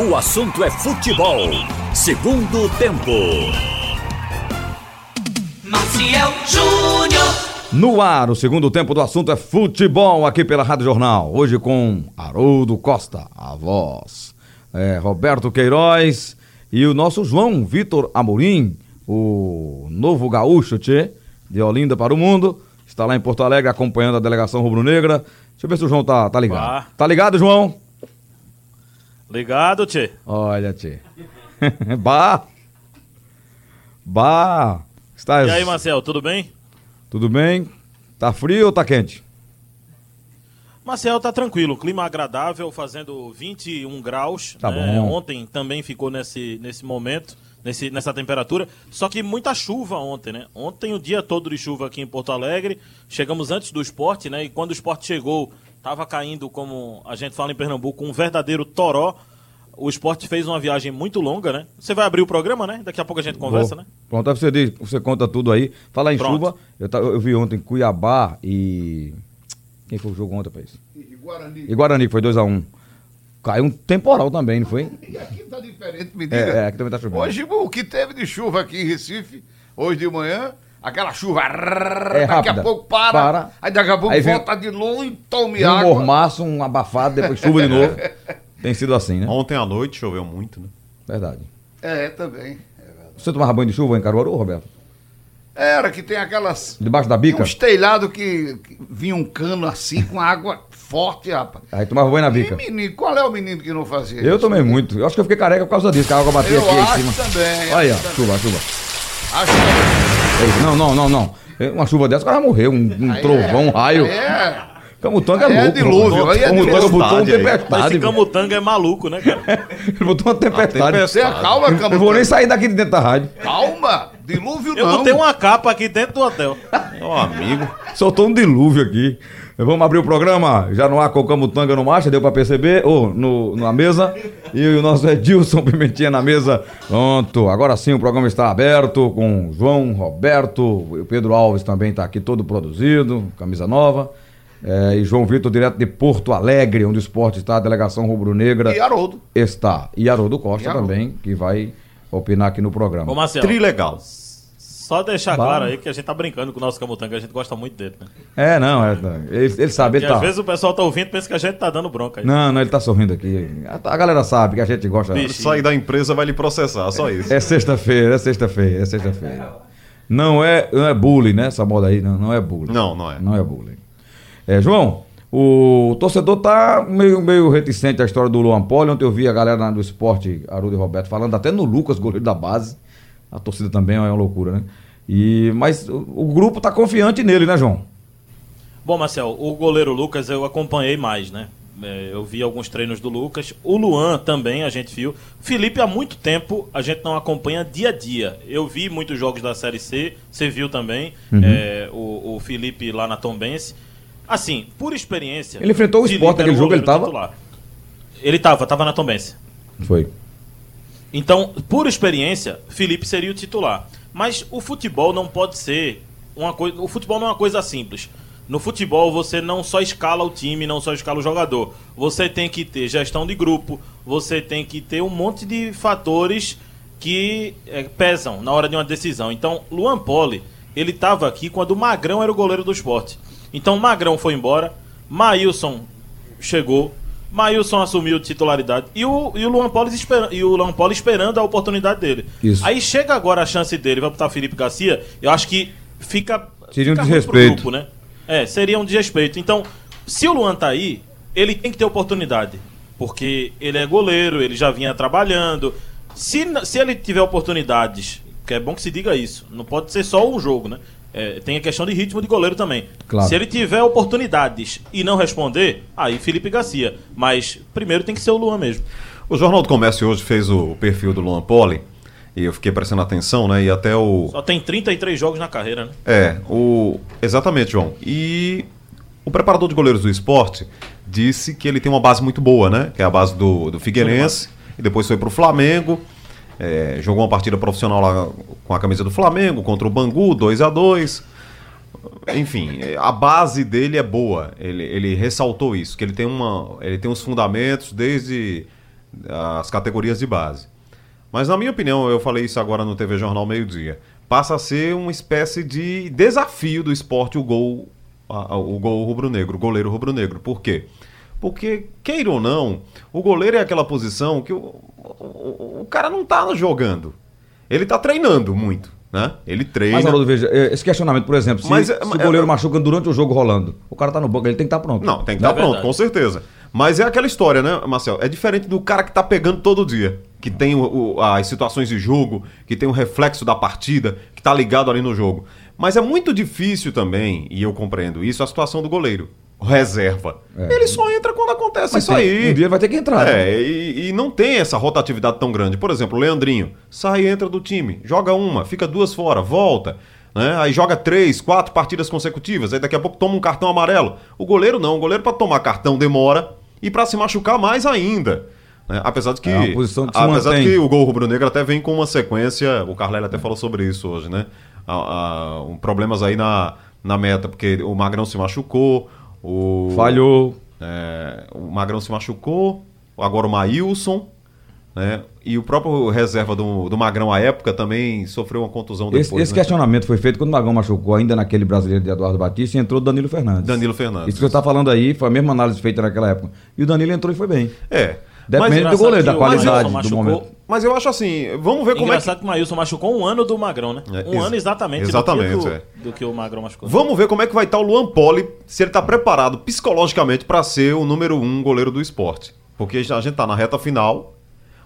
O assunto é futebol. Segundo tempo. Maciel Júnior. No ar, o segundo tempo do assunto é futebol aqui pela Rádio Jornal. Hoje com Haroldo Costa, a voz. É, Roberto Queiroz e o nosso João Vitor Amorim, o novo gaúcho, tchê, de Olinda para o mundo. Está lá em Porto Alegre acompanhando a delegação rubro-negra. Deixa eu ver se o João tá, tá ligado. Bah. Tá ligado, João? Ligado, Tchê? Olha, tchê. bah! Bah! Estás... E aí, Marcel, tudo bem? Tudo bem? Tá frio ou tá quente? Marcel, tá tranquilo, clima agradável, fazendo 21 graus. Tá né? bom. Ontem também ficou nesse, nesse momento, nesse, nessa temperatura. Só que muita chuva ontem, né? Ontem o dia todo de chuva aqui em Porto Alegre. Chegamos antes do esporte, né? E quando o esporte chegou, tava caindo, como a gente fala em Pernambuco, um verdadeiro toró. O esporte fez uma viagem muito longa, né? Você vai abrir o programa, né? Daqui a pouco a gente conversa, Vou. né? Pronto, aí você, diz, você conta tudo aí. Falar em Pronto. chuva, eu, eu vi ontem Cuiabá e. Quem foi o jogo ontem, rapaz? E Guarani. E Guarani, que foi 2x1. Caiu um temporal também, não foi? E aqui tá diferente, me diga. É, é, aqui também tá chovendo. Hoje o que teve de chuva aqui em Recife, hoje de manhã, aquela chuva, É daqui rápida. a pouco para, Para. aí daqui a pouco Aí vem- volta de novo e tome Vem um água. mormaço, um abafado, depois chuva de novo. Tem sido assim, né? Ontem à noite choveu muito, né? Verdade. É, também. Você tomava banho de chuva em Caruaru, Roberto? Era que tem aquelas... Debaixo da bica? uns telhados que, que vinha um cano assim com água forte, rapaz. Aí tomava banho na E bica. menino, qual é o menino que não fazia Eu isso? tomei muito. Eu acho que eu fiquei careca por causa disso, que a água batia Eu aqui em acho cima. também, Olha aí, ó, acho chuva, chuva. Acho que... Não, não, não, não. Uma chuva dessa, o cara morreu. Um, um trovão, um é- raio. É, Camutanga é é louco. dilúvio, aí é Camutanga botou uma tempestade esse camutanga é maluco, né, cara? Ele botou uma tempestade. você calma, Camutanga. Eu vou nem sair daqui de dentro da rádio. Calma, dilúvio Eu não. botei uma capa aqui dentro do hotel. Ó, amigo. Soltou um dilúvio aqui. Vamos abrir o programa já no ar com o Camutanga no marcha, deu pra perceber? Ou no, na mesa. E o nosso Edilson Pimentinha na mesa. Pronto, agora sim o programa está aberto com João, Roberto, o Pedro Alves também está aqui todo produzido, camisa nova. É, e João Vitor, direto de Porto Alegre, onde o esporte está, a delegação rubro-negra E Haroldo. está. E Haroldo Costa E Haroldo. também, que vai opinar aqui no programa. Ô, Marcelo, Trilegal. Só deixar Bah. claro aí que a gente tá brincando com o nosso camutanga, a gente gosta muito dele, né? É, não, é, ele, ele sabe, E ele às tá. vezes o pessoal tá ouvindo e pensa que a gente tá dando bronca aí. Não, não, ele tá sorrindo aqui. A, a galera sabe que a gente gosta. Bicho. Sair da empresa vai lhe processar, só isso. É sexta-feira, é sexta-feira, é sexta-feira. Não é, não é bullying, né? Essa moda aí, não, não é bullying. Não, não é. Não é bullying. É, João, o torcedor tá meio, meio reticente à história do Luan Poli. Ontem eu vi a galera do esporte, Haroldo e Roberto, falando até no Lucas, goleiro da base. A torcida também é uma loucura, né? E, mas o, o grupo tá confiante nele, né, João? Bom, Marcel, o goleiro Lucas eu acompanhei mais, né? É, eu vi alguns treinos do Lucas. O Luan também a gente viu. Felipe, há muito tempo a gente não acompanha dia a dia. Eu vi muitos jogos da Série C, você viu também. Uhum. é, o, o Felipe lá na Tombense. Assim, por experiência. Ele enfrentou o Felipe Sport era naquele jogo, ele tava? titular. Ele tava, tava na Tombense. Foi. Então, por experiência, Felipe seria o titular. Mas o futebol não pode ser uma coisa. O futebol não é uma coisa simples. No futebol você não só escala o time, não só escala o jogador. Você tem que ter gestão de grupo, você tem que ter um monte de fatores que eh, pesam na hora de uma decisão. Então, Luan Poli, ele estava aqui quando o Magrão era o goleiro do esporte. Então, Magrão foi embora, Maílson chegou, Maílson assumiu titularidade e o, e o, Luan, Poli espera, e o Luan Poli esperando a oportunidade dele. Isso. Aí chega agora a chance dele, vai botar Felipe Garcia, eu acho que fica. Seria um fica desrespeito. grupo, né? É, seria um desrespeito. Então, se o Luan tá aí, ele tem que ter oportunidade. Porque ele é goleiro, ele já vinha trabalhando. Se, se ele tiver oportunidades, que é bom que se diga isso, não pode ser só um jogo, né? É, tem a questão de ritmo de goleiro também. Claro. Se ele tiver oportunidades e não responder, aí Felipe Garcia. Mas primeiro tem que ser o Luan mesmo. O Jornal do Comércio hoje fez o perfil do Luan Poli e eu fiquei prestando atenção, né? E até o. Só tem 33 jogos na carreira, né? É, o. Exatamente, João. E o preparador de goleiros do esporte disse que ele tem uma base muito boa, né? Que é a base do, do Figueirense. E depois foi pro Flamengo. É, jogou uma partida profissional lá com a camisa do Flamengo contra o Bangu, 2 a 2 Enfim, a base dele é boa. Ele, ele ressaltou isso, que ele tem, uma, ele tem uns fundamentos desde as categorias de base. Mas na minha opinião, eu falei isso agora no TV Jornal Meio Dia, passa a ser uma espécie de desafio do esporte o gol, a- a- o gol rubro-negro, o goleiro rubro-negro. Por quê? Porque, queira ou não, o goleiro é aquela posição que o, o, o cara não tá jogando. Ele tá treinando muito, né? Ele treina. Mas, Haroldo, veja, eh, esse questionamento, por exemplo, se, Mas, se é- o é- goleiro é- machuca durante o jogo rolando, o cara tá no banco, ele tem que estar pronto. Não, tem que estar pronto, verdade. com certeza. Mas é aquela história, né, Marcel? É diferente do cara que tá pegando todo dia. Que tem o- o- as situações de jogo, que tem o reflexo da partida, que tá ligado ali no jogo. Mas é muito difícil também, e eu compreendo isso, a situação do goleiro. Reserva. É. Ele só entra quando acontece Mas isso tem- aí. um dia vai ter que entrar, né? É, e, e não tem essa rotatividade tão grande. Por exemplo, o Leandrinho sai e entra do time, joga uma, fica duas fora, volta. Né? Aí joga três, quatro partidas consecutivas, aí daqui a pouco toma um cartão amarelo. O goleiro não, o goleiro para tomar cartão demora e para se machucar mais ainda. né? Apesar de que, É que apesar de que o gol rubro-negro até vem com uma sequência, o Carlyle até falou sobre isso hoje, né? Um, problemas aí na, na meta, porque o Magrão se machucou, o Falhou. é, o Magrão se machucou, agora o Maílson, né? E o próprio reserva do, do Magrão à época também sofreu uma contusão depois. Esse, esse né? questionamento foi feito quando o Magão machucou, ainda naquele brasileiro de Eduardo Batista, e entrou o Danilo Fernandes. Danilo Fernandes. Isso que você está falando aí foi a mesma análise feita naquela época. E o Danilo entrou e foi bem. É. Depende Mas, do goleiro, da qualidade do momento. Mas eu acho assim, vamos ver como é que. Engraçado que o Maílson machucou um ano do Magrão, né? É, um ex- ano exatamente, exatamente, do, que o, é. do que o Magrão machucou. Vamos ver como é que vai estar o Luan Poli, se ele está preparado psicologicamente para ser o número um goleiro do esporte. Porque a gente está na reta final,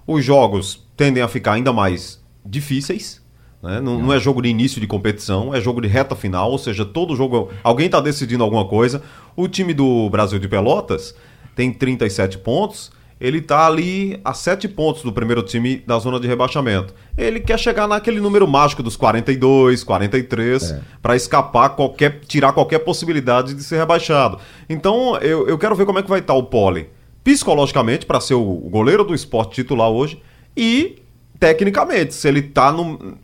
os jogos tendem a ficar ainda mais difíceis. né? Não, não é jogo de início de competição, é jogo de reta final, ou seja, todo jogo alguém está decidindo alguma coisa. O time do Brasil de Pelotas tem 37 pontos. Ele está ali a 7 pontos do primeiro time da zona de rebaixamento. Ele quer chegar naquele número mágico dos 42, 43, para escapar qualquer, tirar qualquer possibilidade de ser rebaixado. Então, eu, eu quero ver como é que vai estar o Poli psicologicamente para ser o goleiro do esporte titular hoje e tecnicamente, se ele tá no.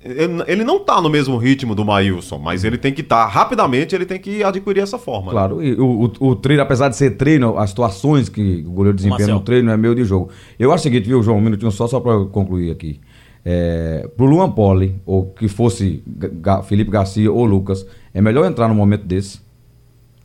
Ele não tá no mesmo ritmo do Maílson, mas ele tem que estar rapidamente, ele tem que adquirir essa forma. Claro, e o, o, o treino, apesar de ser treino, as situações que o goleiro desempenha Marcel. no treino é meio de jogo. Eu acho o seguinte, viu, João, um minutinho só, só para concluir aqui. É, pro Luan Poli, ou que fosse Ga- Felipe Garcia ou Lucas, é melhor entrar num momento desse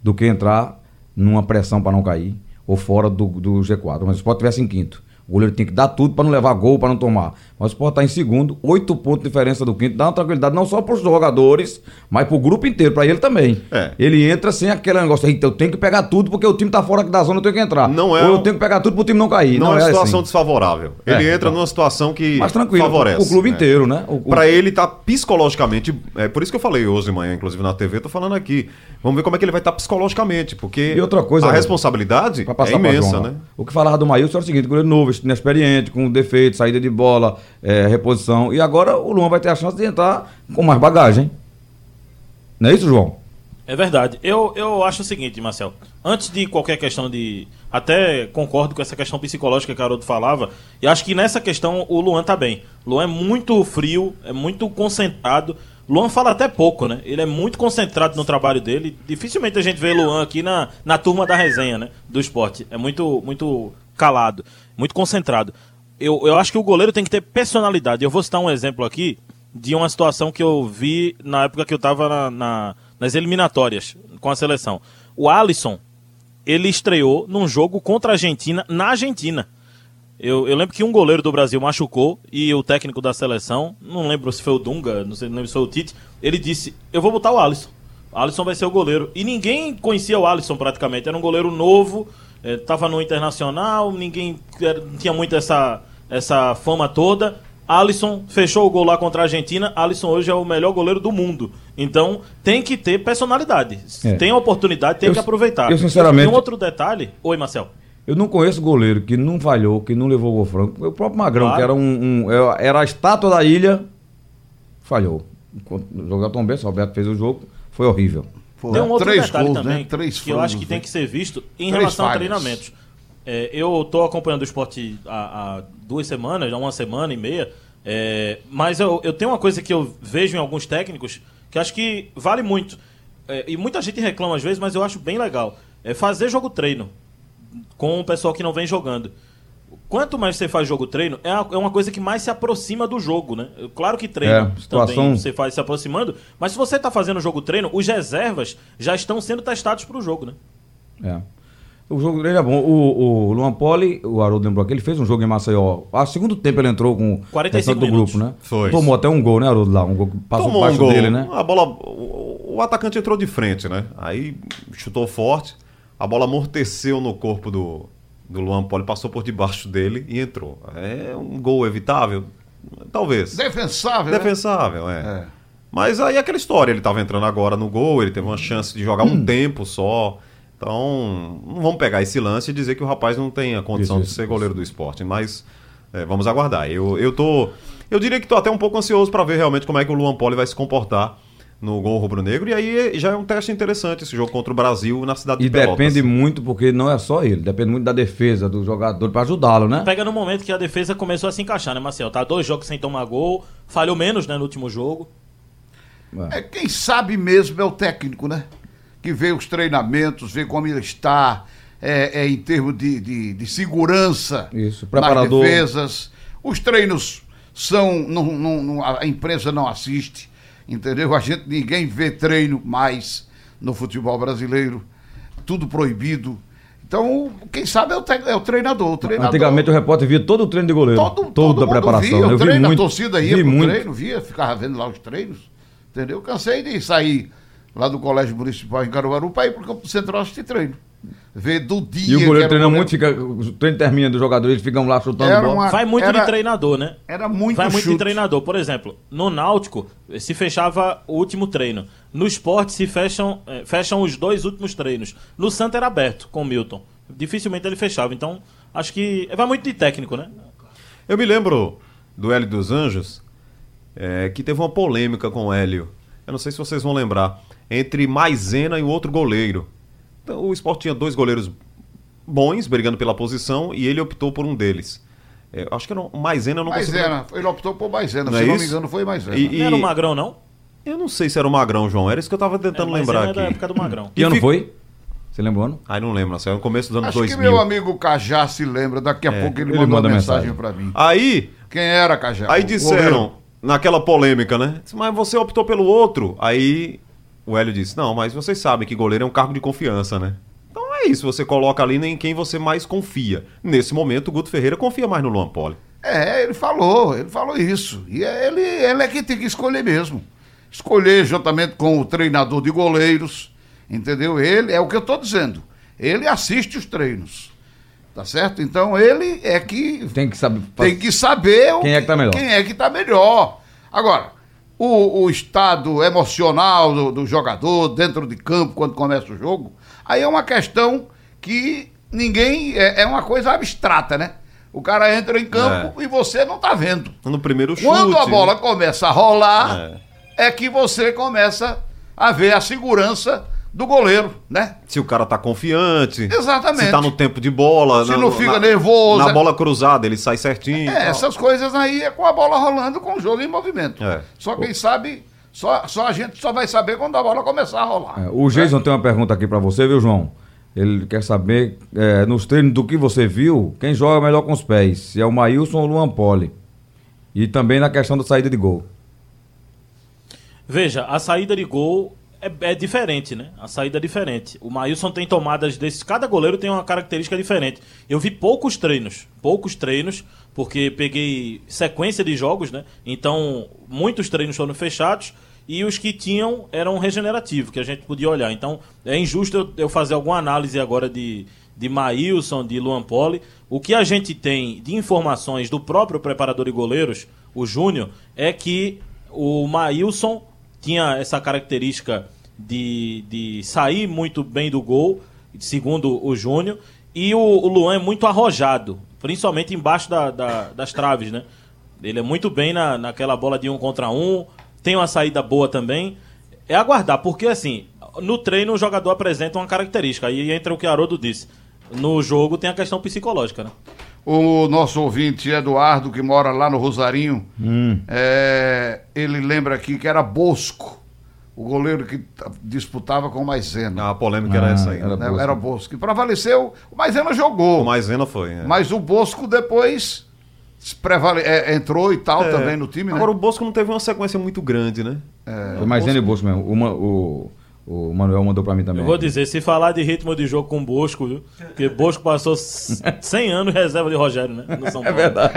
do que entrar numa pressão para não cair ou fora do, do G4. Mas se o Sport tivesse em quinto. O goleiro tem que dar tudo para não levar gol, para não tomar. Mas o Sport está em segundo, oito pontos de diferença do quinto, dá uma tranquilidade não só para os jogadores, mas para o grupo inteiro, para ele também. É. Ele entra sem aquele negócio, "Eita, eu tenho que pegar tudo porque o time tá fora da zona, eu tenho que entrar. Não é Ou eu tenho que pegar tudo para o time não cair. Não, é uma situação assim. desfavorável. É, Ele entra então. numa situação que Mas tranquilo, favorece. o clube né? inteiro, né? O- o- Pra ele tá psicologicamente. É por isso que eu falei hoje de manhã, inclusive na TV, tô falando aqui. Vamos ver como é que ele vai estar psicologicamente, porque E outra coisa, a responsabilidade é imensa, João, né? O que falava do Maílson era o seguinte: goleiro novo, inexperiente, com defeito, saída de bola, é, reposição. E agora o Luan vai ter a chance de entrar com mais bagagem. Não é isso, João? É verdade. Eu, eu acho o seguinte, Marcel. Antes de qualquer questão de. Até concordo com essa questão psicológica que o Haroldo falava. E acho que nessa questão o Luan tá bem. Luan é muito frio, é muito concentrado. Luan fala até pouco, né? Ele é muito concentrado no trabalho dele. Dificilmente a gente vê Luan aqui na, na turma da resenha, né? Do esporte. É muito, muito calado, muito concentrado. Eu, eu acho que o goleiro tem que ter personalidade. Eu vou citar um exemplo aqui de uma situação que eu vi na época que eu estava na, na- nas eliminatórias com a seleção. O Alisson, ele estreou num jogo contra a Argentina na Argentina. Eu, eu lembro que um goleiro do Brasil machucou e o técnico da seleção, não lembro se foi o Dunga, não sei não lembro se foi o Tite, ele disse: Eu vou botar o Alisson. O Alisson vai ser o goleiro. E ninguém conhecia o Alisson praticamente. Era um goleiro novo, estava no Internacional, ninguém tinha muito essa, essa fama toda. Alisson fechou o gol lá contra a Argentina. Alisson hoje é o melhor goleiro do mundo. Então tem que ter personalidade. É. Tem oportunidade, tem Eu- que aproveitar. eu, sinceramente- E um outro detalhe. Oi, Marcel. Eu não conheço goleiro que não falhou, que não levou o gol franco. O próprio Magrão, Claro. que era um, um- era a estátua da ilha, falhou. O jogador Tom Benção, Roberto fez o jogo, foi horrível. Pô, Tem um outro três detalhe gols, também né? Três que eu acho que tem né? que ser visto em Três relação a falhas. treinamentos. É, eu estou acompanhando o esporte há, há duas semanas, já uma semana e meia, é, mas eu, eu tenho uma coisa que eu vejo em alguns técnicos que acho que vale muito. É, e muita gente reclama às vezes, mas eu acho bem legal. É fazer jogo treino com o pessoal que não vem jogando. Quanto mais você faz jogo treino, é uma, é uma coisa que mais se aproxima do jogo, né? Claro que É, treino situação- também você faz se aproximando, mas se você tá fazendo jogo treino, os reservas já estão sendo testados pro jogo, né? É. O jogo dele é bom. O, o Luan Poli, o Haroldo lembrou aqui, ele fez um jogo em Maceió. A segundo tempo ele entrou com 45 restante do minutos. grupo, né? Foi. Tomou até um gol, né, Haroldo? Lá, um gol que passou Tomou um baixo gol. dele, né? A bola. O, o atacante entrou de frente, né? Aí chutou forte. A bola amorteceu no corpo do, do Luan Poli, passou por debaixo dele e entrou. É um gol evitável? Talvez. Defensável. né? Defensável, é. É. Mas aí aquela história, ele estava entrando agora no gol, ele teve uma chance de jogar Hum. um tempo só. Então, não vamos pegar esse lance e dizer que o rapaz não tem a condição Isso, de isso, ser goleiro do esporte, mas é, vamos aguardar. Eu, eu tô. Eu diria que tô até um pouco ansioso para ver realmente como é que o Luan Poli vai se comportar no gol rubro-negro. E aí já é um teste interessante esse jogo contra o Brasil na cidade E de Pelotas. depende muito, porque não é só ele, depende muito da defesa do jogador pra ajudá-lo, né? Pega no momento que a defesa começou a se encaixar, né, Marcel? Tá dois jogos sem tomar gol, falhou menos, né, no último jogo. É, quem sabe mesmo é o técnico, né? Que vê os treinamentos, vê como ele está é, é, em termos de, de, de segurança Isso, preparador. nas defesas. Os treinos são. Não, não- não- a imprensa não assiste, entendeu? A gente ninguém vê treino mais no futebol brasileiro. Tudo proibido. Então, quem sabe é o, é o treinador. O treinador Antigamente o repórter via todo o treino de goleiro. todo, todo, todo da mundo preparação. Via, Eu o vi treino, muito. a torcida ia vi pro muito. treino, via, ficava vendo lá os treinos. Entendeu? Cansei de sair lá do Colégio Municipal em Caruaru para ir pro Campo Central assistir treino. Ver do dia. E o goleiro treina goleiro. muito, fica, o treino termina dos jogadores, eles ficam lá chutando Era bola. uma- Vai muito era- de treinador, né? Era muito Vai muito de treinador. Por exemplo, no Náutico se fechava o último treino. No esporte se fecham, eh, fecham os dois últimos treinos. No Santa era aberto com o Milton. Dificilmente ele fechava. Então, acho que vai muito de técnico, né? Eu me lembro do Hélio dos Anjos, é, que teve uma polêmica com o Hélio. Eu não sei se vocês vão lembrar. Entre Maisena e o outro goleiro. Então, o Sport tinha dois goleiros bons, brigando pela posição, e ele optou por um deles. É, acho que era o Maisena, eu não consigo Maisena, ele optou por Maisena, Não se é não isso? me engano foi Maisena. E- Não era o Magrão, não? Eu não sei se era o Magrão, João. Era isso que eu tava tentando É, lembrar era aqui. da época do Magrão. Que ano E fica- foi? Você lembra o ano? Ai, não lembro, assim, era no começo dos anos Acho 2000. que meu amigo Cajá se lembra, daqui a pouco ele, ele mandou manda uma mensagem mensagem. para mim. Aí, Quem era Cajá? Aí disseram, naquela polêmica, né? Mas você optou pelo outro. Aí o Hélio disse: Não, mas vocês sabem que goleiro é um cargo de confiança, né? Então é isso, você coloca ali em quem você mais confia. Nesse momento, o Guto Ferreira confia mais no Luan Poli. É, ele falou, ele falou isso. E é ele, ele é que tem que escolher mesmo. Escolher juntamente com o treinador de goleiros, entendeu? Ele, é o que eu estou dizendo. Ele assiste os treinos. Tá certo? Então ele é que Tem que saber. tem que saber o- Quem é que tá melhor. Quem é que tá melhor. Agora, o, o estado emocional do, do jogador dentro de campo quando começa o jogo, aí é uma questão que ninguém. É, é uma coisa abstrata, né? O cara entra em campo e você não tá vendo. No primeiro chute. Quando a bola começa a rolar, É. é. que você começa a ver a segurança do goleiro, né? Se o cara tá confiante. Exatamente. Se tá no tempo de bola. Se não fica nervoso. Na bola cruzada, ele sai certinho. É, essas coisas aí é com a bola rolando, com o jogo em movimento. É. Só quem sabe, só, só a gente só vai saber quando a bola começar a rolar. É, o Jason tem uma pergunta aqui pra você, viu, João? Ele quer saber, é, nos treinos do que você viu, quem joga melhor com os pés? Se é o Maílson ou o Luan Poli? E também na questão da saída de gol. Veja, a saída de gol é, é diferente, né? A saída é diferente. O Maílson tem tomadas desses. Cada goleiro tem uma característica diferente. Eu vi poucos treinos, poucos treinos, porque peguei sequência de jogos, né? Então, muitos treinos foram fechados e os que tinham eram regenerativos, que a gente podia olhar. Então, é injusto eu, eu fazer alguma análise agora de, de Maílson, de Luan Poli. O que a gente tem de informações do próprio preparador de goleiros, o Júnior, é que o Maílson tinha essa característica de, de sair muito bem do gol, segundo o Júnior, e o, o Luan é muito arrojado, principalmente embaixo da- da- das traves, né? Ele é muito bem na, naquela bola de um contra um, tem uma saída boa também. É aguardar, porque assim, no treino o jogador apresenta uma característica, aí entra o que Haroldo disse. No jogo tem a questão psicológica, né? O nosso ouvinte Eduardo, que mora lá no Rosarinho, Hum. é, ele lembra aqui que era Bosco. o goleiro que disputava com o Maisena. A polêmica era essa aí. era- né? Bosco. Era Bosco. Que prevaleceu, o Maisena jogou. O Maisena foi. é. Mas o Bosco depois prevale- é, entrou e tal É. também no time, né? Agora o Bosco não teve uma sequência muito grande, né? Foi mais Zene Bosco mesmo. O, Ma- o, o Manuel mandou pra mim também. Eu vou dizer, se falar de ritmo de jogo com o Bosco, viu? Porque Bosco passou s- 100 anos reserva de Rogério, né? No São É Paulo. verdade.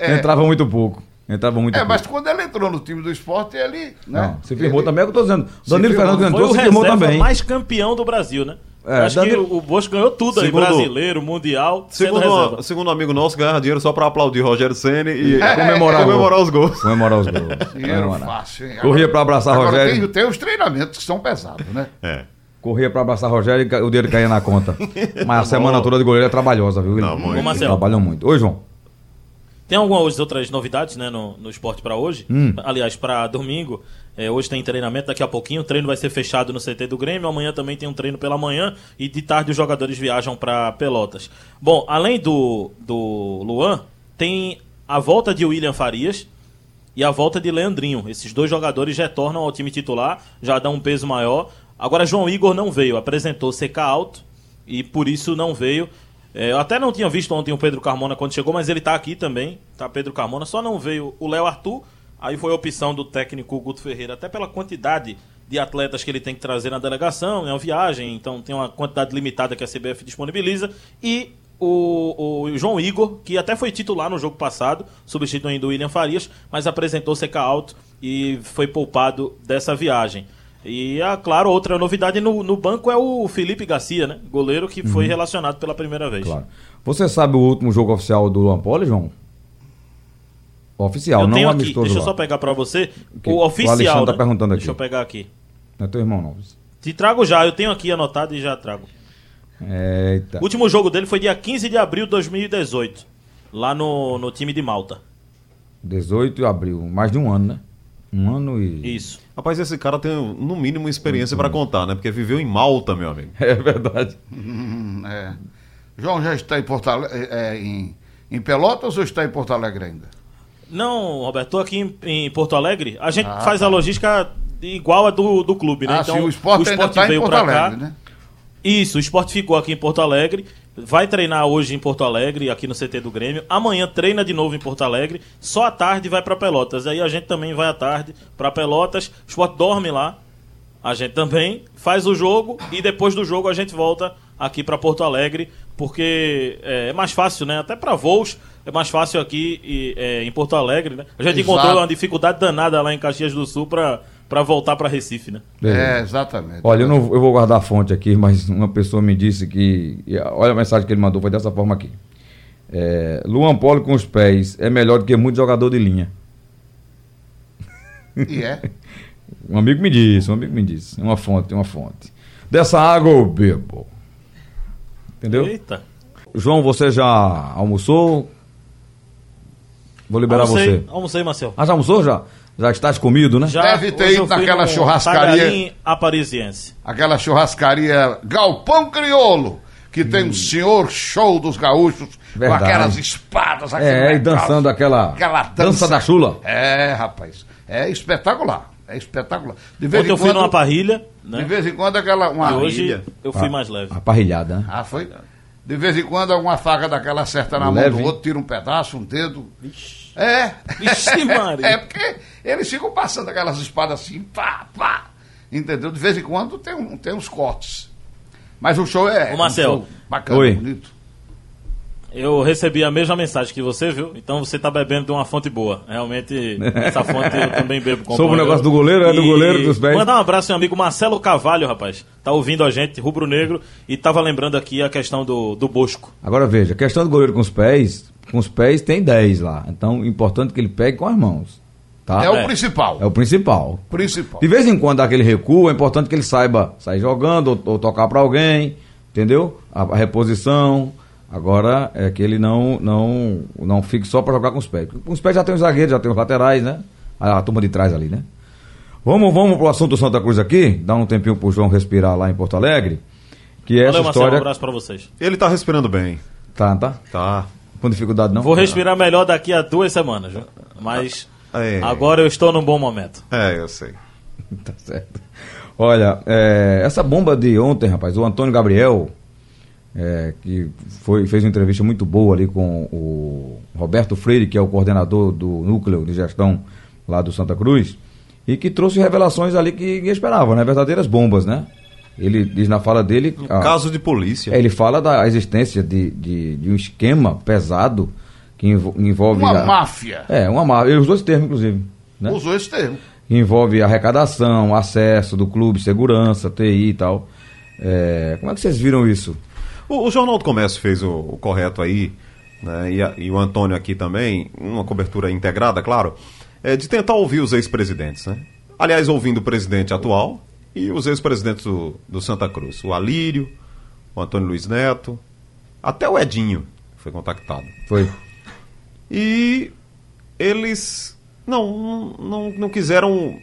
Entrava muito pouco. Entrava muito É, pouco. mas quando ele entrou no time do esporte, ele. Né? Não, se firmou ele- também, é o que eu tô dizendo. Danilo firmou. Foi entrou, o se firmou reserva também. mais campeão do Brasil, né? É, Acho Danilo- que o Bosco ganhou tudo aí, Segundo- brasileiro, mundial, sendo Segundo, reserva. um- segundo um amigo nosso, ganhava dinheiro só pra aplaudir Rogério Ceni e Comemorar, comemorar o os gols. Comemorar os gols. Dinheiro Comemorar. fácil, hein? Corria pra abraçar Agora, Rogério. Tem, tem os treinamentos que são pesados, né? É. Corria pra abraçar Rogério e o dinheiro caía na conta. Mas a semana toda de goleiro é trabalhosa, viu? Não, muito. Trabalham muito. Oi, João. Tem algumas outras novidades né, no, no esporte pra hoje. Hum. Aliás, pra domingo. É, hoje tem treinamento, daqui a pouquinho. O treino vai ser fechado no CT do Grêmio. Amanhã também tem um treino pela manhã. E de tarde os jogadores viajam pra Pelotas. Bom, além do, do Luan, tem a volta de William Farias e a volta de Leandrinho. Esses dois jogadores retornam ao time titular, já dão um peso maior. Agora, João Igor não veio, apresentou CK alto e por isso não veio. É, eu até não tinha visto ontem o Pedro Carmona quando chegou, mas ele tá aqui também, tá Pedro Carmona. Só não veio o Léo Arthur, aí foi a opção do técnico Guto Ferreira, até pela quantidade de atletas que ele tem que trazer na delegação, é uma viagem, então tem uma quantidade limitada que a CBF disponibiliza. E o, o João Igor, que até foi titular no jogo passado, substituindo o William Farias, mas apresentou CK alto e foi poupado dessa viagem. E, ah, claro, outra novidade no, no banco é o Felipe Garcia, né? Goleiro que foi relacionado pela primeira vez. Claro. Você sabe o último jogo oficial do Luan Poli, João? Oficial, eu não tenho aqui, deixa eu lá. só pegar pra você o o oficial. Alexandre tá né? perguntando aqui. Deixa eu pegar aqui. Não é teu irmão, não. Te trago já, eu tenho aqui anotado e já trago. Eita. O último jogo dele foi dia 15 de abril de 2018, lá no, no time de Malta. 18 de abril, mais de um ano, né? Um ano e. Isso. Rapaz, esse cara tem, no mínimo, experiência pra contar, né? Porque viveu em Malta, meu amigo. É verdade. Hum, é. João já está em, Porto Ale- é, é, em, em Pelotas ou está em Porto Alegre ainda? Não, Roberto, tô aqui em, em Porto Alegre. A gente Ah, faz a logística igual a do, do clube, né? ah, sim, o esporte ainda está em Porto Alegre, né? Isso, o esporte ficou aqui em Porto Alegre. Vai treinar hoje em Porto Alegre, aqui no CT do Grêmio. Amanhã treina de novo em Porto Alegre. Só à tarde vai para Pelotas. Aí a gente também vai à tarde para Pelotas. O esporte dorme lá. A gente também faz o jogo e depois do jogo a gente volta aqui para Porto Alegre, porque é, é mais fácil, né? Até para voos é mais fácil aqui e, é, em Porto Alegre, né? A gente Exato. encontrou uma dificuldade danada lá em Caxias do Sul para voltar para Recife, né? Beleza. É, exatamente. Olha, eu, não, eu vou guardar a fonte aqui, mas uma pessoa me disse que. Olha a mensagem que ele mandou, foi dessa forma aqui. É, Luan Polo com os pés é melhor do que muito jogador de linha. E é. Um amigo me disse, um amigo me disse. Uma fonte, uma fonte. Dessa água eu bebo. Entendeu? Eita. João, você já almoçou? Vou liberar almocei, você. Almocei, Marcel. Ah, já almoçou já? Já estás comido, né? Já, Deve ter ido naquela churrascaria. aparisiense. Aquela churrascaria Galpão Criolo, que tem um senhor show dos gaúchos Verdade. com aquelas espadas, É, e dançando aquela, aquela dança da chula. É, rapaz. É espetacular. É espetacular. De vez Ontem em eu fui quando, numa parrilha, de né? vez em quando aquela uma E hoje eu fui Ah, mais leve. A parrilhada, né? Ah, foi? De vez em quando alguma faca daquela acerta na Leve, mão do outro, tira um pedaço, um dedo. É. Vixe, Maria. É porque eles ficam passando aquelas espadas assim, pá, pá. Entendeu? De vez em quando tem, um, tem uns cortes. Mas o show é. Ô, Marcel. um show bacana, Oi. bonito. Eu recebi a mesma mensagem que você, viu? Então você tá bebendo de uma fonte boa. Realmente, essa fonte eu também bebo com Soube o negócio do goleiro, é do goleiro dos pés. Mandar um abraço ao meu amigo Marcelo Carvalho, rapaz. Tá ouvindo a gente, rubro-negro, e tava lembrando aqui a questão do, do Bosco. Agora veja, a questão do goleiro com os pés, com os pés tem 10 lá. Então, importante que ele pegue com as mãos. Tá? É o É. principal. É o principal. Principal. De vez em quando dá aquele recuo, é importante que ele saiba sair jogando ou, ou tocar pra alguém, entendeu? A, a reposição. Agora é que ele não não não fique só pra jogar com os pés. Com os pés já tem os zagueiros, já tem os laterais, né? A, a turma de trás ali, né? Vamos, vamos pro assunto do Santa Cruz aqui, dar um tempinho pro João respirar lá em Porto Alegre, que é essa Marcelo, um abraço pra vocês. Ele tá respirando bem. tá, tá? Tá. Com dificuldade não? Vou respirar melhor daqui a duas semanas? Mas É. agora eu estou num bom momento. É, eu sei. tá certo. Olha, é, essa bomba de ontem, rapaz, o Antônio Gabriel, é, que foi, fez uma entrevista muito boa ali com o Roberto Freire, que é o coordenador do núcleo de gestão lá do Santa Cruz, e que trouxe revelações ali que ninguém esperava, né? Verdadeiras bombas, né? Ele diz na fala dele. Um ah, caso de polícia. é, ele fala da existência de, de, de um esquema pesado que envo- envolve. Uma a- máfia. É, uma máfia. Ele usou esse termo, inclusive. Né? Usou esse termo. envolve arrecadação, acesso do clube, segurança, TI e tal. É, como é que vocês viram isso? O, o Jornal do Comércio fez o, o correto aí, né, e, a- e o Antônio aqui também, uma cobertura integrada, claro, é, de tentar ouvir os ex-presidentes. Né? Aliás, ouvindo o presidente atual e os ex-presidentes do, do Santa Cruz. O Alírio, o Antônio Luiz Neto, até o Edinho foi contactado. Foi. E eles não, não, não quiseram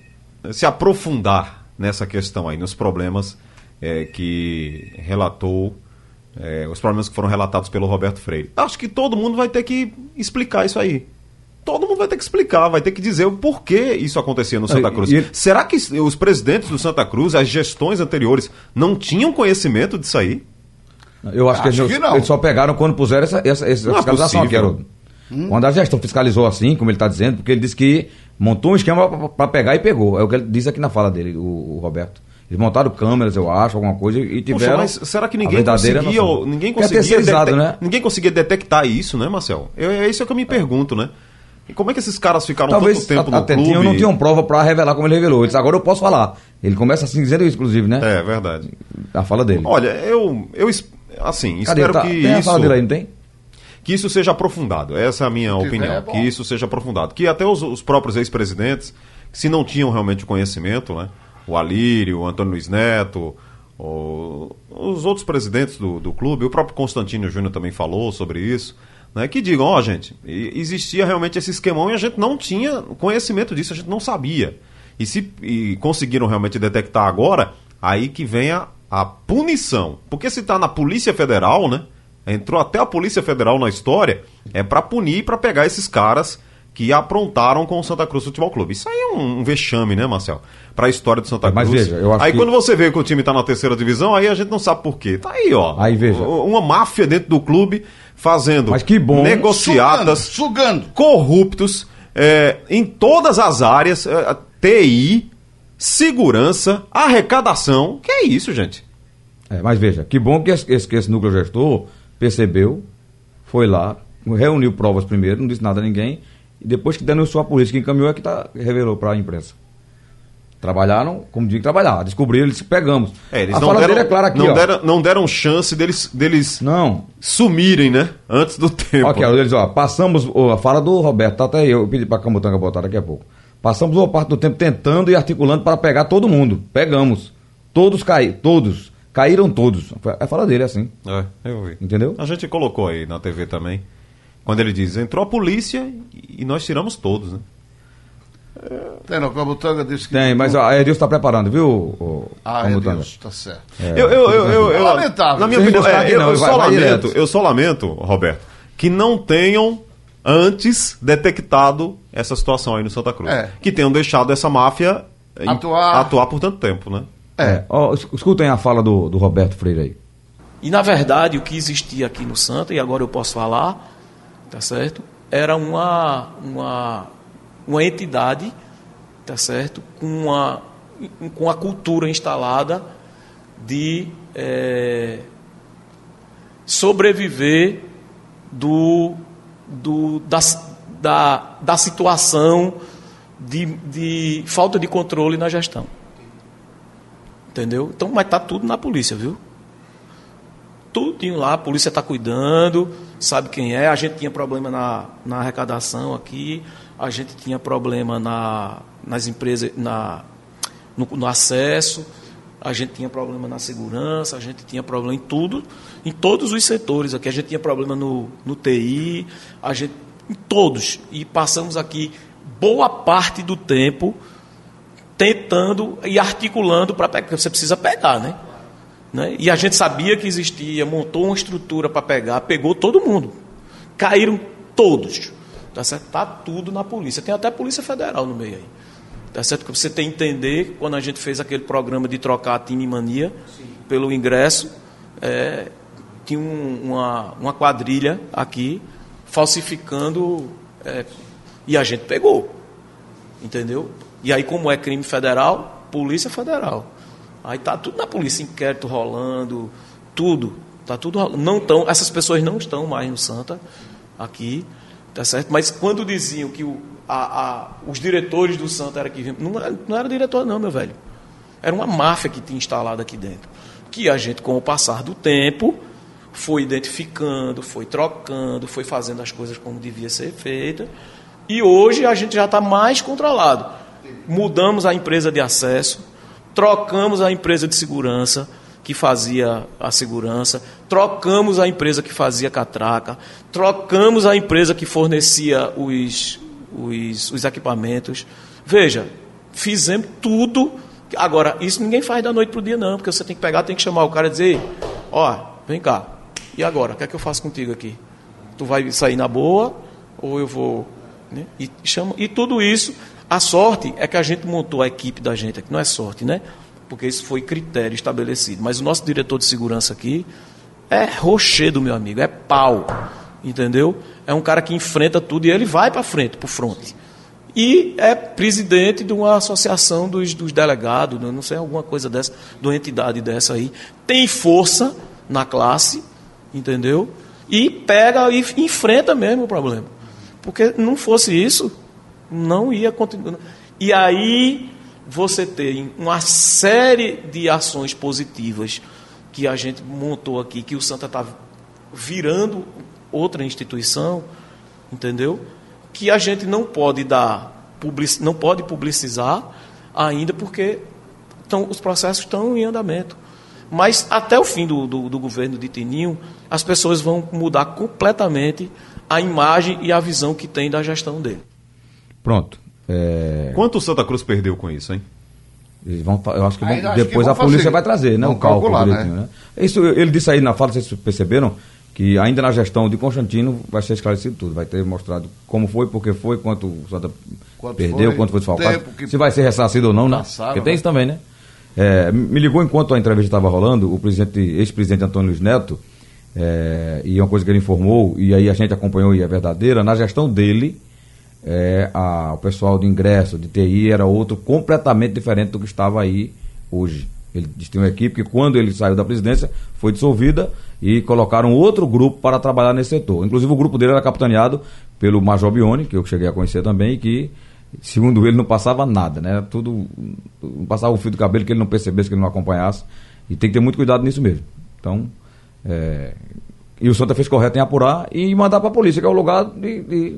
se aprofundar nessa questão aí, nos problemas eh, que relatou, eh, os problemas que foram relatados pelo Roberto Freire. Acho que todo mundo vai ter que explicar isso aí. Todo mundo vai ter que explicar, vai ter que dizer o porquê isso acontecia no Santa e Cruz. ele- Será que os presidentes do Santa Cruz, as gestões anteriores, não tinham conhecimento disso aí? Eu acho, que, Acho eles, que não. eles só pegaram quando puseram essa, essa, essa Não é fiscalização. Que era, o- Quando a gestão fiscalizou assim, como ele está dizendo, porque ele disse que montou um esquema para pegar e pegou. É o que ele diz aqui na fala dele, o, o Roberto. Eles montaram câmeras, eu acho, alguma coisa, e Poxa, tiveram. mas será que a ninguém conseguia, noção. ninguém é conseguia, detec- né? ninguém conseguia detectar isso, né, Marcel? Eu- É isso que eu me pergunto, né? E como é que esses caras ficaram Talvez tanto tempo no até clube? tinham, não tinham prova para revelar como ele revelou. Ele disse, agora eu posso falar. Ele começa assim dizendo isso, inclusive, né? É, verdade. A fala dele. Olha, eu, eu assim, Cadê? espero Tá- que tem a isso, fala dele aí, não tem? Que isso seja aprofundado. Essa é a minha tiver, opinião. é que isso seja aprofundado. Que até os, os próprios ex-presidentes, se não tinham realmente conhecimento, né? O Alírio, o Antônio Luiz Neto, o- os outros presidentes do, do clube, o próprio Constantino Júnior também falou sobre isso, né? Que digam, ó, gente, e- existia realmente esse esquemão e a gente não tinha conhecimento disso, a gente não sabia. E se e conseguiram realmente detectar agora, aí que vem a, a punição. Porque se está na Polícia Federal, né? Entrou até a Polícia Federal na história, é para punir e para pegar esses caras que aprontaram com o Santa Cruz Futebol Clube. Isso aí é um, um vexame, né, Marcel? Para a história do Santa Mas Cruz. veja, eu acho aí que- quando você vê que o time tá na terceira divisão, aí a gente não sabe por quê. Tá aí, ó. Aí, veja. Uma máfia dentro do clube fazendo Mas que bom. negociatas Sugando. corruptos é, em todas as áreas, é, TI, segurança, arrecadação. Que é isso, gente? É, mas veja, que bom que esse, esse- que esse núcleo gestor percebeu, foi lá, reuniu provas primeiro, não disse nada a ninguém, e depois que denunciou a polícia, que encaminhou é que tá, revelou para a imprensa. Trabalharam, como digo, trabalhar, descobriram, eles pegamos. É, eles a não fala deram, dele é clara aqui, não, ó. deram, não deram chance deles, deles Não, sumirem, né? Antes do tempo. Ó, eles, ó, passamos, ó, a fala do Roberto, tá até aí, eu pedi pra Camutanga botar daqui a pouco. Passamos boa parte do tempo tentando e articulando para pegar todo mundo. Pegamos. Todos caíram, todos. Caíram todos. A fala dele é assim, É, eu vi. entendeu? A gente colocou aí na TV também. Quando ele diz, entrou a polícia e nós tiramos todos, né? Tem, não, Camutanga disse que. Tem, mas a Edilson tá preparando, viu, Ah, é Camutanga? Deus, tá certo. É, eu, eu, eu, eu, eu- Lamentável. Na minha Sem opinião, é, aqui eu, não, eu vai- só vai lamento, direto. eu só lamento, Roberto, que não tenham antes detectado essa situação aí no Santa Cruz. É. Que tenham deixado essa máfia em- Atuar. atuar por tanto tempo, né? É, ó, es- escutem a fala do, do Roberto Freire aí. E na verdade o que existia aqui no Santa, e agora eu posso falar, tá certo? Era uma, uma, uma entidade, tá certo? Com uma, com a cultura instalada de eh, sobreviver do, do, da, da, da situação de, de falta de controle na gestão. Entendeu? Então, mas tá tudo na polícia, viu? Tudinho lá, a polícia está cuidando, sabe quem é. A gente tinha problema na, na arrecadação aqui, a gente tinha problema na, nas empresas, na, no, no acesso, a gente tinha problema na segurança, a gente tinha problema em tudo, em todos os setores aqui. A gente tinha problema no, no TI, a gente, em todos. E passamos aqui boa parte do tempo tentando e articulando para pegar, porque você precisa pegar, né? né? E a gente sabia que existia, montou uma estrutura para pegar, pegou todo mundo. Caíram todos. Tá certo? Tá tudo na polícia. Tem até a Polícia Federal no meio aí. Tá certo? Porque você tem que entender, quando a gente fez aquele programa de trocar a time mania pelo ingresso, é, tinha um- uma, uma quadrilha aqui falsificando é, e a gente pegou. Entendeu? E aí, como é crime federal, Polícia Federal. Aí tá tudo na polícia, inquérito rolando, tudo. Tá tudo rolando. Não tão, essas pessoas não estão mais no Santa aqui, tá certo? Mas quando diziam que o, a- a- os diretores do Santa era que vinham, não, não era diretor não, meu velho. Era uma máfia que tinha instalado aqui dentro. Que a gente, com o passar do tempo, foi identificando, foi trocando, foi fazendo as coisas como devia ser feita. E hoje a gente já está mais controlado. Mudamos a empresa de acesso, trocamos a empresa de segurança que fazia a segurança, trocamos a empresa que fazia catraca, trocamos a empresa que fornecia os, os, os equipamentos. Veja, fizemos tudo. Agora, isso ninguém faz da noite para o dia, não, porque você tem que pegar, tem que chamar o cara e dizer: Ó, vem cá, e agora? O que é que eu faço contigo aqui? Tu vai sair na boa ou eu vou. né? E, chama, e tudo isso, a sorte é que a gente montou a equipe da gente aqui, não é sorte, né? Porque isso foi critério estabelecido. Mas o nosso diretor de segurança aqui é rochedo, meu amigo, é pau, entendeu? É um cara que enfrenta tudo e ele vai para frente, para frente. E é presidente de uma associação dos, dos delegados, né? não sei, alguma coisa dessa, de uma entidade dessa aí. Tem força na classe, entendeu? E pega e enfrenta mesmo o problema. Porque não fosse isso, não ia continuar. E aí você tem uma série de ações positivas que a gente montou aqui, que o Santa está virando outra instituição, entendeu? Que a gente não pode dar, public, não pode publicizar ainda porque tão, os processos estão em andamento. Mas até o fim do, do, do governo de Tininho, as pessoas vão mudar completamente a imagem e a visão que tem da gestão dele. Pronto. É, Quanto o Santa Cruz perdeu com isso, hein? eles vão, eu acho que vão- acho que depois vão a polícia fazer. vai trazer, né? Vão O cálculo calcular, direitinho, né? Isso, ele disse aí na fala, vocês perceberam, que ainda na gestão de Constantino vai ser esclarecido tudo. Vai ter mostrado como foi, por que foi, quanto o Santa Quanto perdeu, foi, quanto foi desfalcado. que Se vai ser ressarcido ou não, né? Porque tem né? isso também, né? É, me ligou enquanto a entrevista estava rolando, o presidente, ex-presidente Antônio Luiz Neto, é, e uma coisa que ele informou, e aí a gente acompanhou e é verdadeira, na gestão dele, é, a- o pessoal de ingresso, de TI, era outro completamente diferente do que estava aí hoje. Ele tem uma equipe que, quando ele saiu da presidência, foi dissolvida e colocaram outro grupo para trabalhar nesse setor. Inclusive, o grupo dele era capitaneado pelo Major Bione, que eu cheguei a conhecer também, e que, segundo ele, não passava nada, né? Era Tudo. Não passava o fio do cabelo que ele não percebesse, que ele não acompanhasse. E tem que ter muito cuidado nisso mesmo. Então. é, E o Santa fez correto em apurar e mandar para a polícia, que é o lugar de. de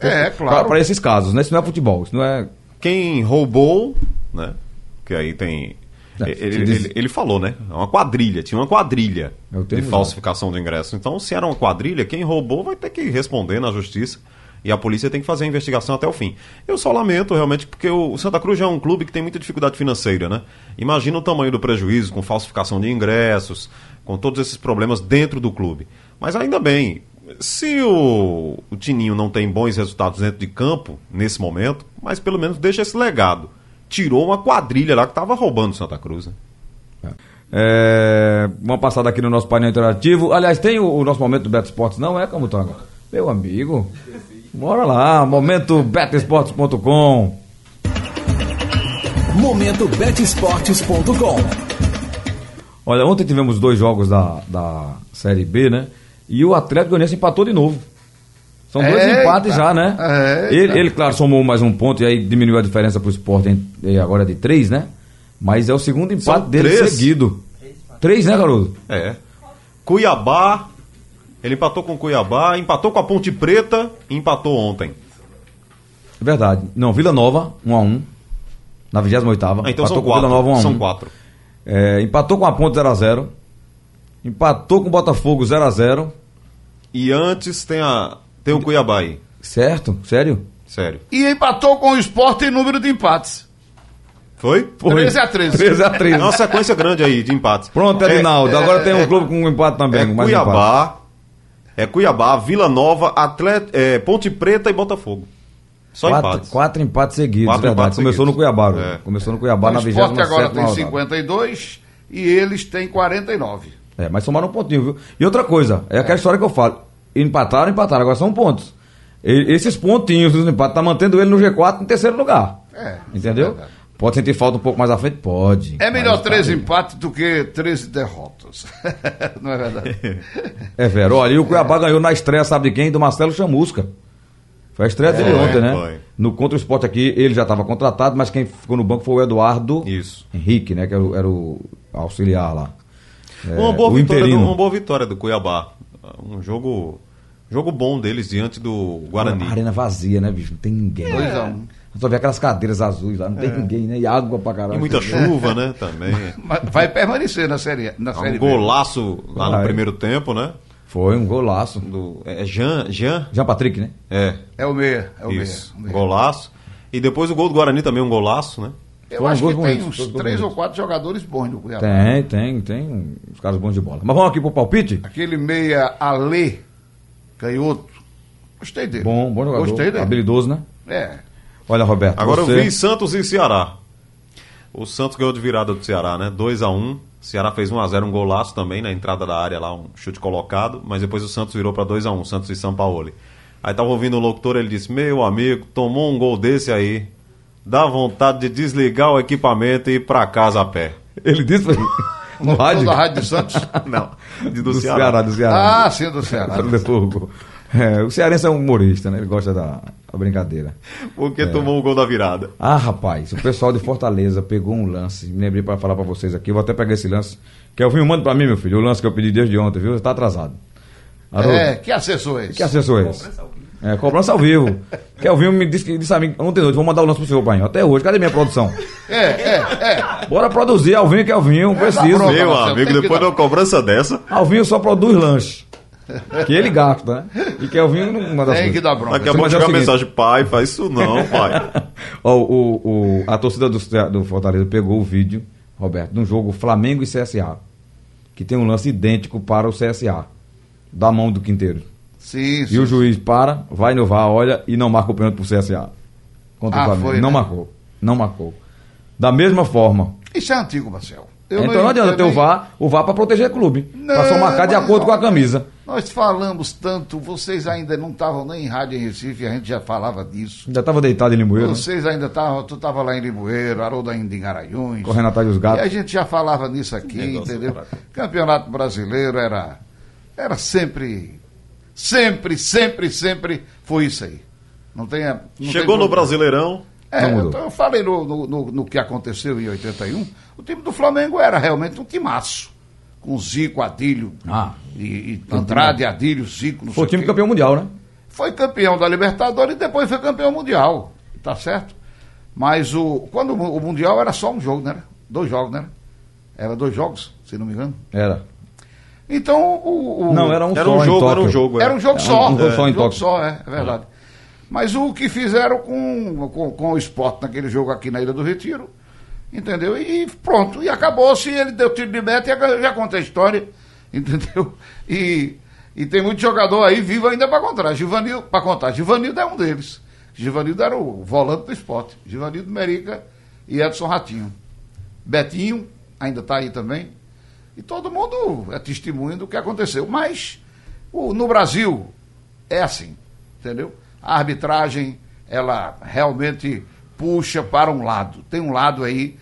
É, claro. Para esses casos, né? Isso não é futebol, isso não é. Quem roubou, né? Que aí tem. É, ele, diz- ele- ele falou, né? É uma quadrilha, tinha uma quadrilha É de falsificação de ingresso. Então, se era uma quadrilha, quem roubou vai ter que responder na justiça. E a polícia tem que fazer a investigação até o fim. Eu só lamento realmente, porque o Santa Cruz já é um clube que tem muita dificuldade financeira, né? Imagina o tamanho do prejuízo com falsificação de ingressos, com todos esses problemas dentro do clube. Mas ainda bem, se o, o Tininho não tem bons resultados dentro de campo, nesse momento, mas pelo menos deixa esse legado. Tirou uma quadrilha lá que estava roubando o Santa Cruz, né? É, uma passada aqui no nosso painel interativo. Aliás, tem o, o nosso momento do Beto Esportes, não é, Camutanga? Meu amigo. Bora lá, momento betoesportes.com. Momento betesportes.com. Olha, ontem tivemos dois jogos da, da Série B, né? E o Atlético Goianiense empatou de novo. São dois Eita. empates já, né? Eita. Ele, ele, claro, somou mais um ponto e aí diminuiu a diferença pro esporte eh, agora de três, né? Mas é o segundo empate São dele três? seguido. Três, né, garoto? É. Cuiabá, ele empatou com Cuiabá, empatou com a Ponte Preta e empatou ontem. É verdade. Não, Vila Nova, 1 a 1 Na 28 Ah, então empatou são com o Vila quatro. Nova 1 a 1 São quatro. É, empatou com a Ponte 0 a 0 Empatou com o Botafogo 0 a 0 E antes tem, a, tem o Cuiabá aí. Certo? Sério? Sério. E empatou com o esporte em número de empates. Foi? Foi. 13 a 13. 13 a 13. É uma sequência grande aí de empates. Pronto, É- Edinaldo. é- Agora tem um é- clube com um empate também. É com mais empate. Cuiabá, é Cuiabá, Vila Nova, Atlet, é, Ponte Preta e Botafogo. Só quatro, empates. Quatro empates seguidos, Quatro verdade. empates Começou seguidos. no Cuiabá. É. Começou no Cuiabá na o esporte 27 agora tem rodada. 52 e eles têm 49. É, mas somaram um pontinho, viu? E outra coisa, é aquela história que eu falo. Empataram, empataram, agora são pontos. E- esses pontinhos dos empates tá mantendo ele no G4 em terceiro lugar. É, Entendeu? é. Pode sentir falta um pouco mais à frente? Pode. É melhor Mas tá 13 aí. empates do que 13 derrotas. Não é verdade? É, Vero. Olha, e o Cuiabá ganhou na estreia, sabe de quem? Do Marcelo Chamusca. Foi a estreia dele Foi, ontem, né? foi. No Contra o Esporte aqui, ele já estava contratado, mas quem ficou no banco foi o Eduardo Isso. Henrique, né? Que era o, era o auxiliar lá. É, Uma, boa vitória do, uma boa vitória do Cuiabá. Um jogo, jogo bom deles diante do Guarani. A arena vazia, né, bicho? Não tem ninguém. Dois a um. Só vê aquelas cadeiras azuis lá, não tem ninguém, né? E água pra caralho. E muita chuva, né? Também. Mas vai permanecer na série, na série Um B. golaço lá no Vai. primeiro tempo, né? Foi um golaço. Do, é Jean, Jean? Jean Patrick, né? É, É o meia. É o meia. Golaço. E depois o gol do Guarani também, um golaço, né? Eu Foram acho que tem uns três ou quatro jogadores bons no Cuiabá. Tem, tem, tem uns caras bons de bola. Mas vamos aqui pro palpite? Aquele meia Alê, canhoto. Gostei dele. Bom, bom jogador. Gostei dele. Habilidoso, né? É. Olha, Roberto. Agora você... eu vi Santos e Ceará. O Santos ganhou de virada do Ceará, né? 2 a 1 Ceará fez 1x0, um golaço também na entrada da área lá, um chute colocado, mas depois o Santos virou para 2 a 1 Santos e São Paulo. Aí tava ouvindo o locutor, ele disse: Meu amigo, tomou um gol desse aí, dá vontade de desligar o equipamento e ir pra casa a pé. Ele disse aí. No Locutor rádio. da Rádio de Santos. Não, de Do, do, Ceará. Ceará. do Ceará. ah, sim, do Ceará. Depois o gol. É, o cearense é um humorista, né? Ele gosta da, da brincadeira. Porque tomou o gol da virada. Ah, rapaz, o pessoal de Fortaleza pegou um lance. Me lembrei pra falar pra vocês aqui. Vou até pegar esse lance. Kelvinho, manda pra mim, meu filho. O lance que eu pedi desde ontem, viu? Tá atrasado. Haroldo, É, que assessor é esse? Que assessor é esse? É, cobrança ao vivo. Kelvinho me disse, que- disse a mim ontem à noite, vou mandar o lance pro senhor, pai. Até hoje, cadê minha produção? É, é, é. Bora produzir, Alvinho, Kelvinho, preciso. bronca, Meu Marcelo, amigo, que depois de uma cobrança dessa, Alvinho só produz lanche. Que ele gasta, né? E Kelvinho não manda Tem que dar bronca. daqui a pouco é chega a mensagem: Pai, faz isso não, pai. Ó, o, o- a torcida do, do Fortaleza pegou o vídeo, Roberto, de um jogo Flamengo e CSA. Que tem um lance idêntico para o CSA. Da mão do Quinteiro. Sim, E sim. o juiz para, vai no VAR, olha e não marca o pênalti pro CSA. Contra Ah, o Flamengo. foi, não né? marcou. Não marcou. Da mesma forma. Isso é antigo, Marcel. Eu então não adianta ter o VAR, o VAR para proteger clube. Pra só Não, marcar de acordo com a não. camisa. Nós falamos tanto, vocês ainda não estavam nem em rádio em Recife, a gente já falava disso. Já estava deitado em Limoeiro, né? Vocês ainda estavam, tu estava lá em Limoeiro, Haroldo ainda em Garanhuns. correndo atrás dos E a gatos. gente já falava nisso aqui, entendeu? Campeonato brasileiro era, era sempre, sempre, sempre, sempre foi isso aí. Não tenha. não tem Chegou no problema. Brasileirão, É, mudou. então eu falei no, no, no- no que aconteceu em 81. O time do Flamengo era realmente um timaço. Com Zico, Adílio, Ah. e, e Andrade, Adílio, Zico, não Foi o sei time quê. campeão mundial, né? Foi campeão da Libertadores e depois foi campeão mundial. Tá certo? Mas o, quando o o Mundial era só um jogo, né? Dois jogos, né? Era dois jogos, se não me engano. Era. Então o. o- Não, era um era só um jogo, era um jogo. Era um jogo É, só. um jogo só em um jogo só, é, é verdade. Mas o que fizeram com, com, com o esporte naquele jogo aqui na Ilha do Retiro, entendeu? E pronto, e acabou-se, ele deu tiro de meta e eu já contei a história, entendeu? E, e tem muito jogador aí vivo ainda para contar. Givanil, para contar, Givanildo é um deles. Givanildo era o volante do esporte. Givanildo Merica e Edson Ratinho. Betinho ainda está aí também. E todo mundo é testemunha do que aconteceu. Mas o- no Brasil é assim, entendeu? A arbitragem, ela realmente puxa para um lado. Tem um lado aí,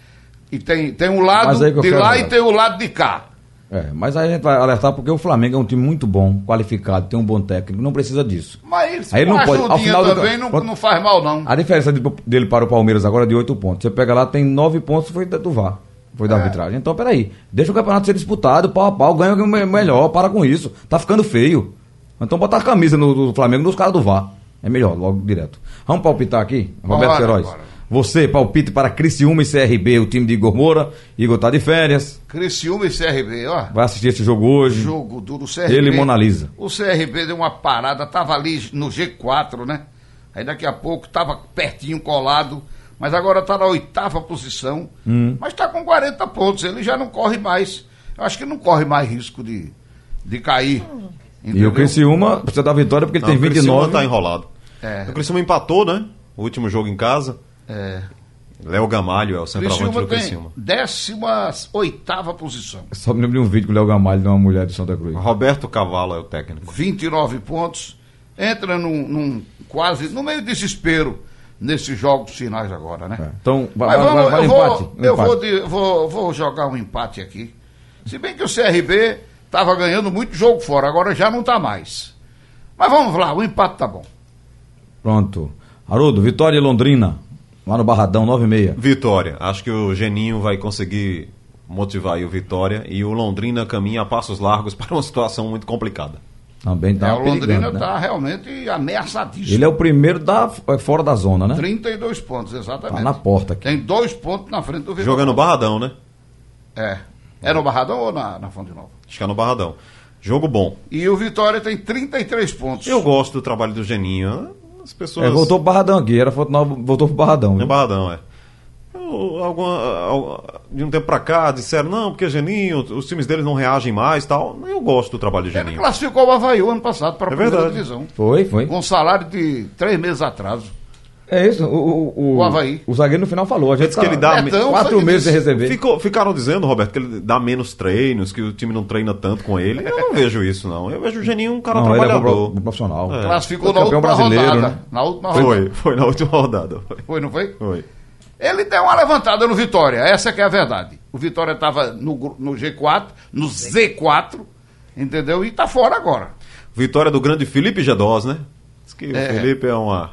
e tem, tem um lado de lá ver. e tem o lado de cá. É, mas aí a gente vai alertar porque o Flamengo é um time muito bom, qualificado, tem um bom técnico, não precisa disso. Mas Aí uma não pode- ao final do- também não, quando- não faz mal, não. A diferença de- dele para o Palmeiras agora é de 8 pontos. Você pega lá, tem 9 pontos, foi do VAR. Foi da É. arbitragem. Então, peraí. Deixa o campeonato ser disputado, pau a pau, ganha o me- melhor, para com isso. Tá ficando feio. Então botar a camisa no, do Flamengo nos caras do VAR. É melhor, logo direto. Vamos palpitar aqui? Roberto Bora, Queiroz. bora. Você, palpite para Criciúma e CRB, o time de Igor Moura. Igor tá de férias. Criciúma e CRB, ó. Vai assistir esse jogo hoje. Jogo duro. O CRB, Ele e Mona Lisa. O CRB deu uma parada, tava ali no G4, né? Aí daqui a pouco tava pertinho colado, mas agora tá na oitava posição. Hum. Mas tá com 40 pontos, ele já não corre mais. Eu acho que não corre mais risco de, de cair. E o Criciúma precisa da vitória porque ele Não, tem o Criciúma 29. tá enrolado. É. O Criciúma empatou, né? O último jogo em casa. É. Léo Gamalho é o centroavante Criciúma do tem Criciúma. 18 posição. Só me lembro de um vídeo com o Léo Gamalho de uma mulher de Santa Cruz. Roberto Cavalo é o técnico. 29 pontos. Entra num, num quase. no meio desespero nesses jogos finais agora, né? É. Então, vai, Mas vai, vamos, vai, vai eu, empate. vou, eu empate. vou, de- vou, vou jogar um empate aqui. Se bem que o CRB estava ganhando muito jogo fora, agora já não está mais. Mas vamos lá, o empate tá bom. Pronto. Haroldo, Vitória e Londrina. Lá no Barradão, 9 e meia. Vitória. Acho que o Geninho vai conseguir motivar aí o Vitória e o Londrina caminha a passos largos para uma situação muito complicada. Também tá É, o Londrina perigando, né? está realmente ameaçadíssimo. Ele é o primeiro da, é fora da zona, né? 32 pontos, exatamente. Tá na porta aqui. Tem dois pontos na frente do Vitória. Joga no Barradão, né? É. É no Barradão ou na, na Fonte Nova? Acho que é no Barradão. Jogo bom. E o Vitória tem 33 pontos. Eu gosto do trabalho do Geninho. As pessoas. É, voltou pro Barradão aqui, era Fonte Nova, voltou pro Barradão. No? Barradão, é. Alguma- al- de um tempo pra cá disseram, não, porque Geninho, os times deles não reagem mais e tal. Eu gosto do trabalho do Ele Geninho. classificou o Havaí o ano passado para a É primeira verdade. divisão. Foi, foi. Com um salário de três meses atraso. É isso, o, o, o, O Havaí. o zagueiro no final falou. A gente Diz que ele dá Betão quatro meses sem disse. receber. Ficou- ficaram dizendo, Roberto, que ele dá menos treinos, que o time não treina tanto com ele. Eu não vejo isso, não. Eu vejo o Geninho um cara Não, ele é trabalhador. pro- profissional. É. Classificou Foi na campeão última brasileiro, rodada. né? Na última rodada. Foi, foi na última rodada. Foi. Foi, não foi? foi. Ele deu uma levantada no Vitória, essa que é a verdade. O Vitória estava no, no G4, no Z4, entendeu? E tá fora agora. Vitória do grande Felipe Gedós, né? Diz que É. o Felipe é uma.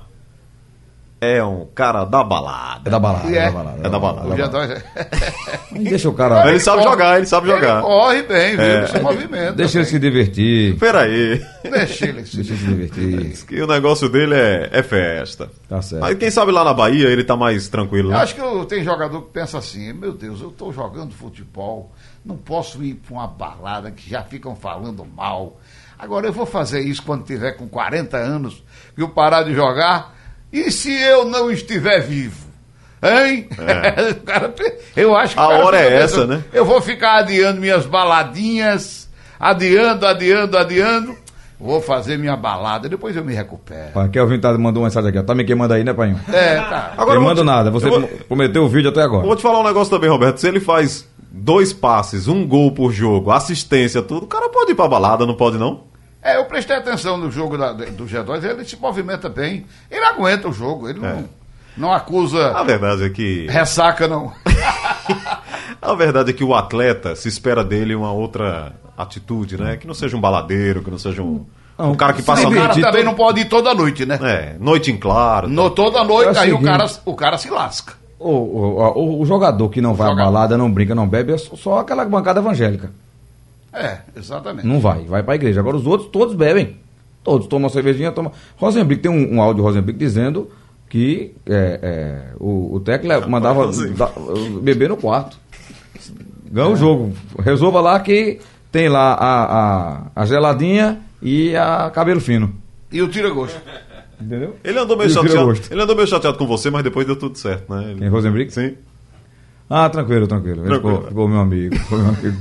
É um cara da balada. É da balada, E é, é. da balada. É da balada. O G2 Aí Deixa o cara. Ele sabe jogar, ele sabe jogar. Ele corre bem, viu? É. Movimenta. Deixa ele se divertir. Peraí. Deixa ele se Deixa se divertir. Diz que o negócio dele é, é festa. Tá certo. Mas quem sabe lá na Bahia ele tá mais tranquilo, Eu né? acho que tem jogador que pensa assim, meu Deus, eu estou jogando futebol, não posso ir para uma balada que já ficam falando mal. Agora eu vou fazer isso quando tiver com 40 anos, que eu parar de jogar, e se eu não estiver vivo? Hein? O cara eu acho que É. A o hora é essa, pensando, né? Eu vou ficar adiando minhas baladinhas, adiando, adiando, adiando. Vou fazer minha balada, depois eu me recupero. Pai, Kelvin tá, mandou uma mensagem aqui. ó. Tá me queimando aí, né, pai? É, tá. Agora Queimando te- nada. Você vou- prometeu o vídeo até agora. Vou te falar um negócio também, Roberto. Se ele faz dois passes, um gol por jogo, assistência, tudo, o cara pode ir pra balada, não pode não? É, eu prestei atenção no jogo da- do G2, ele se movimenta bem, ele aguenta o jogo, ele É. não, não acusa A verdade é que. ressaca, não. A verdade é que o atleta se espera dele uma outra atitude, né? Que não seja um baladeiro, que não seja um, Não, um cara que passa o cara também não pode ir toda noite, né? É, noite em claro. No, toda É noite, o aí o cara, o cara se lasca. O, o, o- o jogador que não vai à balada, não brinca, não bebe, é só aquela bancada evangélica. É, exatamente. Não vai, vai pra igreja. Agora os outros todos bebem. Todos tomam cervejinha, tomam. Rosenbrick tem um, um áudio de Rosenbrick dizendo que é, é, o, o técnico mandava da- beber no quarto. Ganha o jogo. Resolva lá que tem lá a, a, a geladinha e a cabelo fino. E o tira-gosto. Entendeu? Ele andou meio chateado. Ele andou meio chateado com você, mas depois deu tudo certo, né? Ele- Quem, Rosenbrick? Sim. Ah, tranquilo, tranquilo. Tranquilo. Ficou, ficou meu amigo. Ficou meu amigo.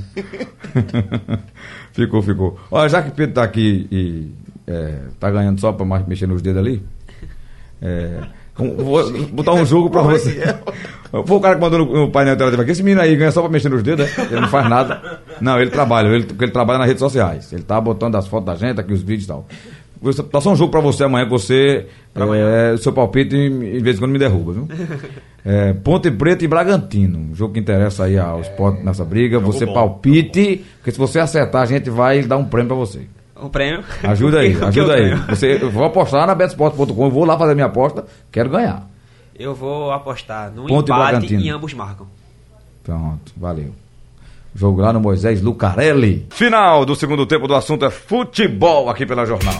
ficou, ficou. Olha, já que o Pedro tá aqui e é, tá ganhando só mais mexer nos dedos ali, é, vou botar um jogo pra você. Foi o cara que mandou no, no painel TV aqui. Esse menino aí ganha só pra mexer nos dedos, é? Ele não faz nada. Não, ele trabalha, ele, porque ele trabalha nas redes sociais. Ele tá botando as fotos da gente, aqui os vídeos e tal. Vou botar só um jogo pra você amanhã, que você, é, seu palpite, em vez em quando me derruba, viu? É, Ponte Preta e Bragantino. Um jogo que interessa aí ao esporte nessa briga. Você bom. palpite, porque se você acertar, a gente vai dar um prêmio pra você. O prêmio. Ajuda aí, que ajuda aí. ganho? Você, eu vou apostar na betsport.com, vou lá fazer minha aposta, quero ganhar. Eu vou apostar no Ponte empate e ambos marcam. Pronto, valeu. Jogo lá no Moisés Lucarelli. Final do segundo tempo do assunto é futebol aqui pela Jornal.